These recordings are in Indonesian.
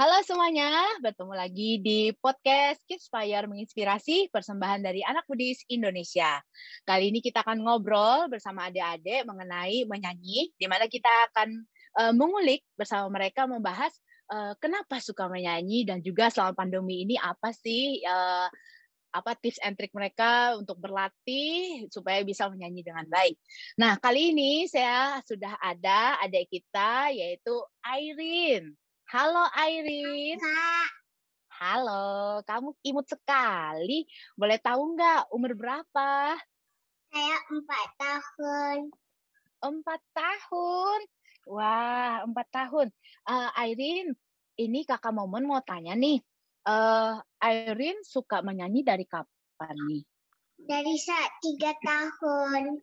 Halo semuanya, bertemu lagi di podcast Kidspire menginspirasi persembahan dari anak Budis Indonesia. Kali ini kita akan ngobrol bersama adik-adik mengenai menyanyi, di mana kita akan uh, mengulik bersama mereka membahas uh, kenapa suka menyanyi dan juga selama pandemi ini apa sih uh, apa tips and trick mereka untuk berlatih supaya bisa menyanyi dengan baik. Nah, kali ini saya sudah ada adik kita yaitu Airin. Halo Airin. Halo, kamu imut sekali. Boleh tahu nggak umur berapa? Saya empat tahun. Empat tahun. Wah, empat tahun. Uh, Airin, ini kakak Momon mau tanya nih. Uh, Airin suka menyanyi dari kapan nih? Dari saat tiga tahun.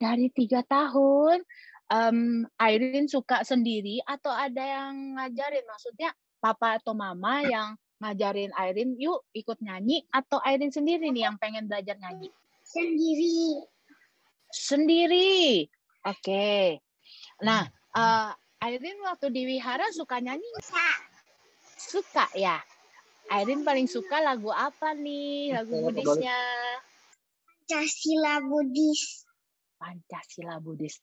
Dari tiga tahun um, Airin suka sendiri atau ada yang ngajarin? Maksudnya papa atau mama yang ngajarin Airin, yuk ikut nyanyi atau Airin sendiri nih yang pengen belajar nyanyi? Sendiri. Sendiri. Oke. Okay. Nah, uh, Airin waktu di wihara suka nyanyi? Suka. Suka ya. Airin paling suka lagu apa nih? Lagu Budisnya? Pancasila Budis. Pancasila Budis.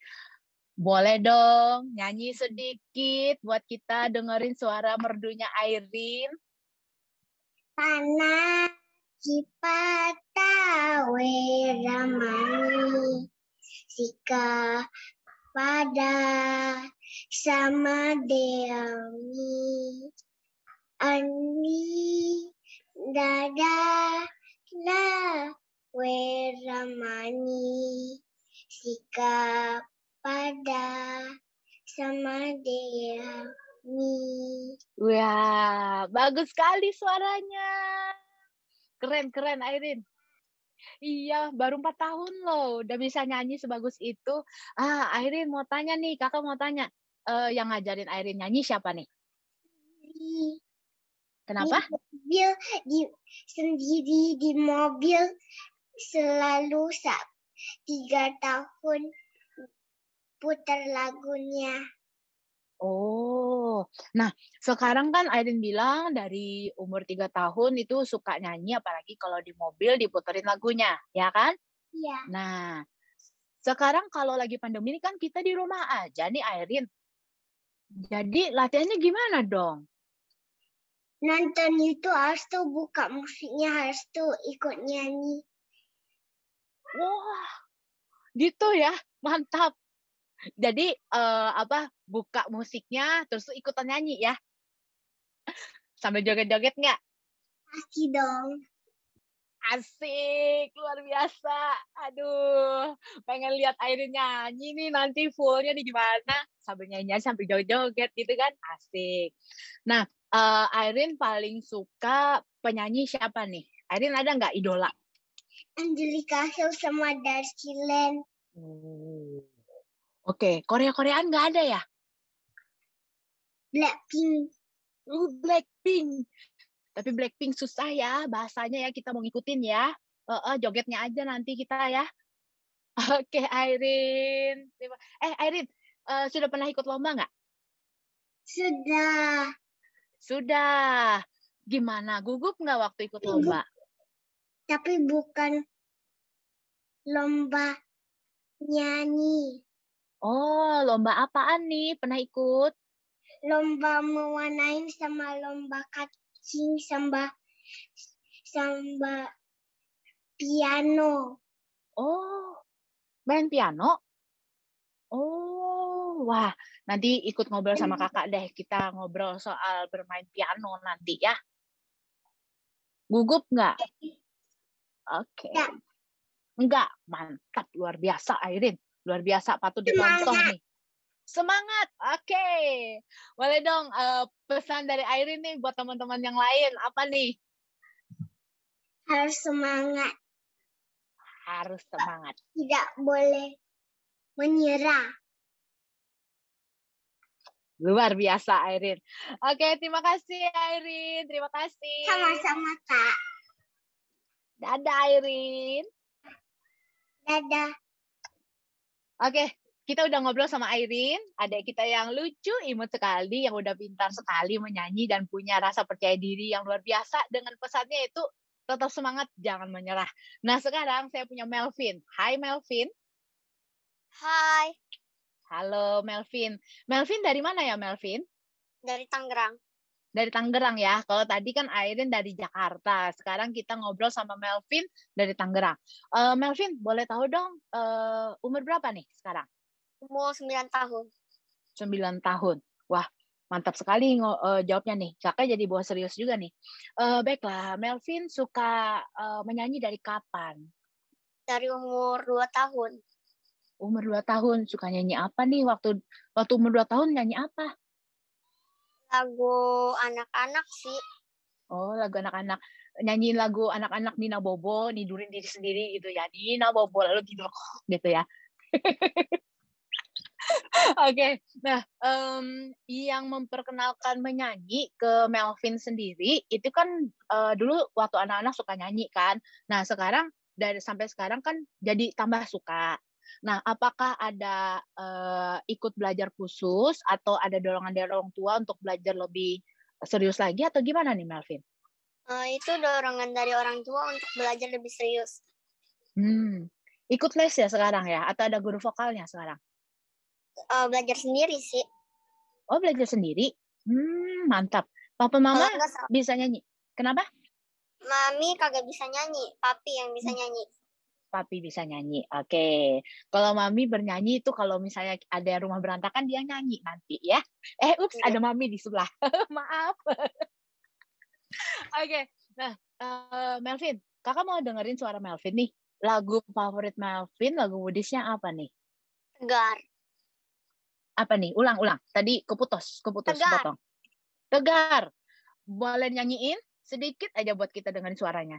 Boleh dong nyanyi sedikit buat kita dengerin suara merdunya Airin. Pana cipata weramani sika pada sama deami ani dada na weramani sika pada sama dia nih. Wah, bagus sekali suaranya. Keren, keren Airin. Iya, baru empat tahun loh, udah bisa nyanyi sebagus itu. Ah, Airin mau tanya nih, kakak mau tanya, uh, yang ngajarin Airin nyanyi siapa nih? Kenapa? Di mobil, di, sendiri di mobil selalu saat tiga tahun putar lagunya. Oh, nah sekarang kan Aiden bilang dari umur tiga tahun itu suka nyanyi, apalagi kalau di mobil diputerin lagunya, ya kan? Iya. Nah, sekarang kalau lagi pandemi ini kan kita di rumah aja nih Airin. Jadi latihannya gimana dong? Nonton itu harus tuh buka musiknya, harus tuh ikut nyanyi. Wah, gitu ya, mantap. Jadi uh, apa buka musiknya terus ikutan nyanyi ya. Sambil joget-joget nggak? Pasti dong. Asik, luar biasa. Aduh, pengen lihat Airin nyanyi nih nanti fullnya di gimana. Sambil nyanyi sambil joget-joget gitu kan. Asik. Nah, uh, Airin paling suka penyanyi siapa nih? Airin ada nggak idola? Angelica Hill sama Darcy Lane. Oh. Oke, Korea-Koreaan nggak ada ya? Blackpink. Uh, Blackpink. Tapi Blackpink susah ya bahasanya ya kita mau ngikutin ya. Uh, uh, jogetnya aja nanti kita ya. Oke, Airin. Eh, Airin, uh, sudah pernah ikut lomba nggak? Sudah. Sudah. Gimana? Gugup nggak waktu ikut lomba? Tapi bukan lomba nyanyi. Oh, lomba apaan nih? Pernah ikut? Lomba mewarnai sama lomba kancing sama sama piano. Oh, main piano? Oh, wah. Nanti ikut ngobrol sama kakak deh. Kita ngobrol soal bermain piano nanti ya. Gugup nggak? Oke. Okay. Enggak, mantap luar biasa Airin. Luar biasa, patut ditonton nih. Semangat, oke. Okay. Boleh dong uh, pesan dari Airin nih buat teman-teman yang lain. Apa nih? Harus semangat. Harus semangat. Tidak boleh menyerah. Luar biasa Airin. Oke, terima kasih Airin. Terima kasih. Sama-sama, Kak. Dadah Airin. Dadah. Oke, kita udah ngobrol sama Airin, adik kita yang lucu, imut sekali, yang udah pintar sekali menyanyi dan punya rasa percaya diri yang luar biasa dengan pesannya itu tetap semangat, jangan menyerah. Nah, sekarang saya punya Melvin. Hai Melvin. Hai. Halo Melvin. Melvin dari mana ya Melvin? Dari Tangerang. Dari Tangerang ya. Kalau tadi kan Airin dari Jakarta. Sekarang kita ngobrol sama Melvin dari Tangerang. Uh, Melvin, boleh tahu dong uh, umur berapa nih sekarang? Umur 9 tahun. 9 tahun. Wah, mantap sekali uh, jawabnya nih. Kakak jadi bawa serius juga nih. Uh, baiklah, Melvin suka uh, menyanyi dari kapan? Dari umur 2 tahun. Umur 2 tahun suka nyanyi apa nih waktu waktu umur 2 tahun nyanyi apa? Lagu anak-anak sih. Oh, lagu anak-anak. Nyanyiin lagu anak-anak Nina Bobo, nidurin diri sendiri gitu ya. Nina Bobo lalu gitu gitu ya. Oke, okay. nah um, yang memperkenalkan menyanyi ke Melvin sendiri itu kan uh, dulu waktu anak-anak suka nyanyi kan. Nah sekarang dari sampai sekarang kan jadi tambah suka. Nah apakah ada uh, ikut belajar khusus atau ada dorongan dari orang tua untuk belajar lebih serius lagi atau gimana nih Melvin? Uh, itu dorongan dari orang tua untuk belajar lebih serius. Hmm, ikut les ya sekarang ya? Atau ada guru vokalnya sekarang? uh, belajar sendiri sih. Oh, belajar sendiri? Hmm, mantap. Papa mama bisa nyanyi. Kenapa? Mami kagak bisa nyanyi, papi yang bisa hmm. nyanyi. Papi bisa nyanyi. Oke. Okay. Kalau mami bernyanyi itu kalau misalnya ada rumah berantakan dia nyanyi nanti ya. Eh, ups, ya. ada mami di sebelah. Maaf. Oke. okay. Nah, uh, Melvin, kakak mau dengerin suara Melvin nih. Lagu favorit Melvin, lagu Woodiesnya apa nih? Tegar apa nih? Ulang-ulang. Tadi keputus, keputus Tegar. potong. Tegar. Boleh nyanyiin sedikit aja buat kita dengan suaranya.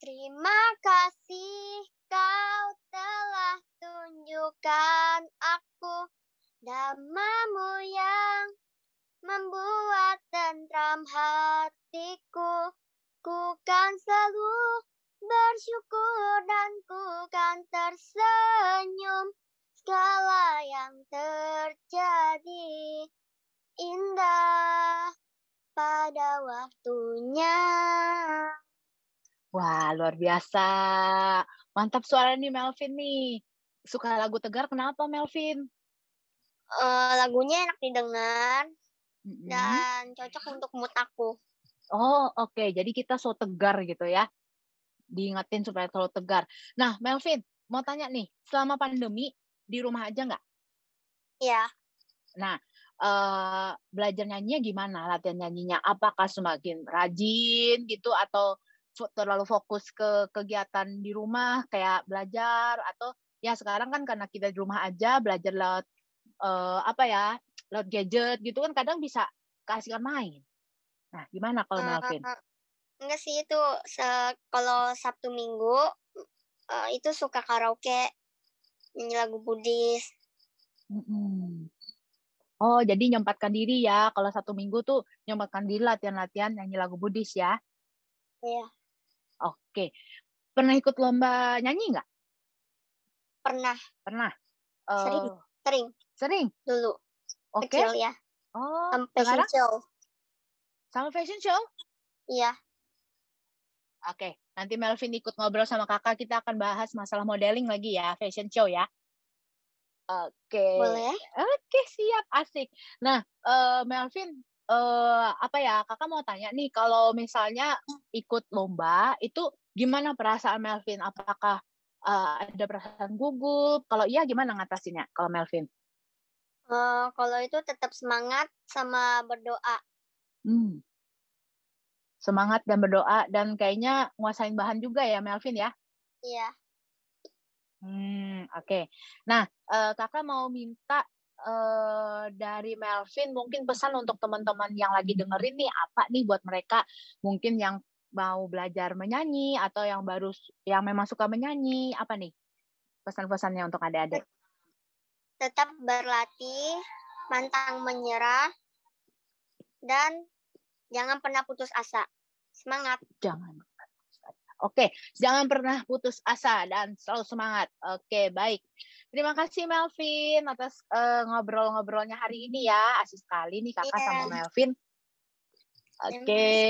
Terima kasih kau telah tunjukkan aku damamu yang membuat tentram hatiku. Ku kan selalu bersyukur dan ku kan tersenyum segala yang terjadi indah pada waktunya. Wah, luar biasa. Mantap suara nih Melvin nih. Suka lagu Tegar kenapa Melvin? Uh, lagunya enak didengar mm-hmm. dan cocok untuk mood aku. Oh, oke. Okay. Jadi kita so tegar gitu ya. Diingetin supaya selalu tegar. Nah, Melvin, mau tanya nih, selama pandemi di rumah aja nggak? Iya. Nah, uh, belajar nyanyinya gimana latihan nyanyinya? Apakah semakin rajin gitu atau terlalu fokus ke kegiatan di rumah kayak belajar atau ya sekarang kan karena kita di rumah aja belajar lewat uh, apa ya lewat gadget gitu kan kadang bisa kasihkan main. Nah, gimana kalau Melvin? Uh, enggak sih itu kalau Sabtu Minggu uh, itu suka karaoke nyanyi lagu Buddhis. Oh, jadi nyempatkan diri ya. Kalau satu minggu tuh nyempatkan diri latihan-latihan nyanyi lagu Buddhis ya. Iya. Oke. Pernah ikut lomba nyanyi nggak? Pernah. Pernah. Sering. Uh, sering. Sering. Dulu. Oke. Okay. Kecil ya. Oh. Sama fashion show. Sama fashion show? Iya. Oke, nanti Melvin ikut ngobrol sama kakak. Kita akan bahas masalah modeling lagi ya, fashion show ya. Oke. Boleh. Oke, siap, asik. Nah, uh, Melvin, uh, apa ya? Kakak mau tanya nih, kalau misalnya ikut lomba, itu gimana perasaan Melvin? Apakah uh, ada perasaan gugup? Kalau iya, gimana ngatasinnya? Kalau Melvin? Uh, kalau itu tetap semangat sama berdoa. Hmm semangat dan berdoa dan kayaknya nguasain bahan juga ya Melvin ya? Iya. Hmm, oke. Okay. Nah, uh, kakak mau minta uh, dari Melvin mungkin pesan untuk teman-teman yang lagi dengerin nih apa nih buat mereka mungkin yang mau belajar menyanyi atau yang baru yang memang suka menyanyi apa nih pesan-pesannya untuk adik-adik? Tetap berlatih, pantang menyerah, dan Jangan pernah putus asa. Semangat. Jangan. Oke, jangan pernah putus asa dan selalu semangat. Oke, baik. Terima kasih Melvin atas uh, ngobrol-ngobrolnya hari ini ya. Asik sekali nih kakak yeah. sama Melvin. Oke, okay.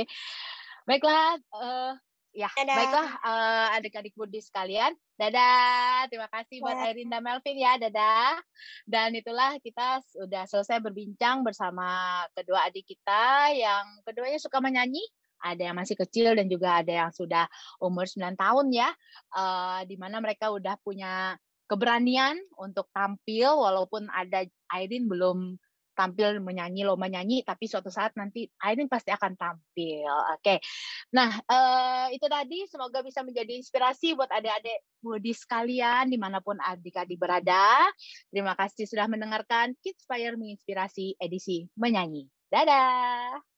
baiklah. Uh, ya, Dadah. baiklah uh, adik-adik Budi sekalian. Dadah. Terima kasih buat Airin dan Melvin ya. Dadah. Dan itulah kita sudah selesai berbincang bersama kedua adik kita yang keduanya suka menyanyi ada yang masih kecil dan juga ada yang sudah umur 9 tahun ya, uh, di mana mereka udah punya keberanian untuk tampil walaupun ada Airin belum tampil menyanyi lo menyanyi tapi suatu saat nanti Airin pasti akan tampil. Oke. Okay. nah uh, itu tadi. Semoga bisa menjadi inspirasi buat adik-adik Budi sekalian di mana pun adik-adik berada. Terima kasih sudah mendengarkan Kids Fire menginspirasi edisi menyanyi. Dadah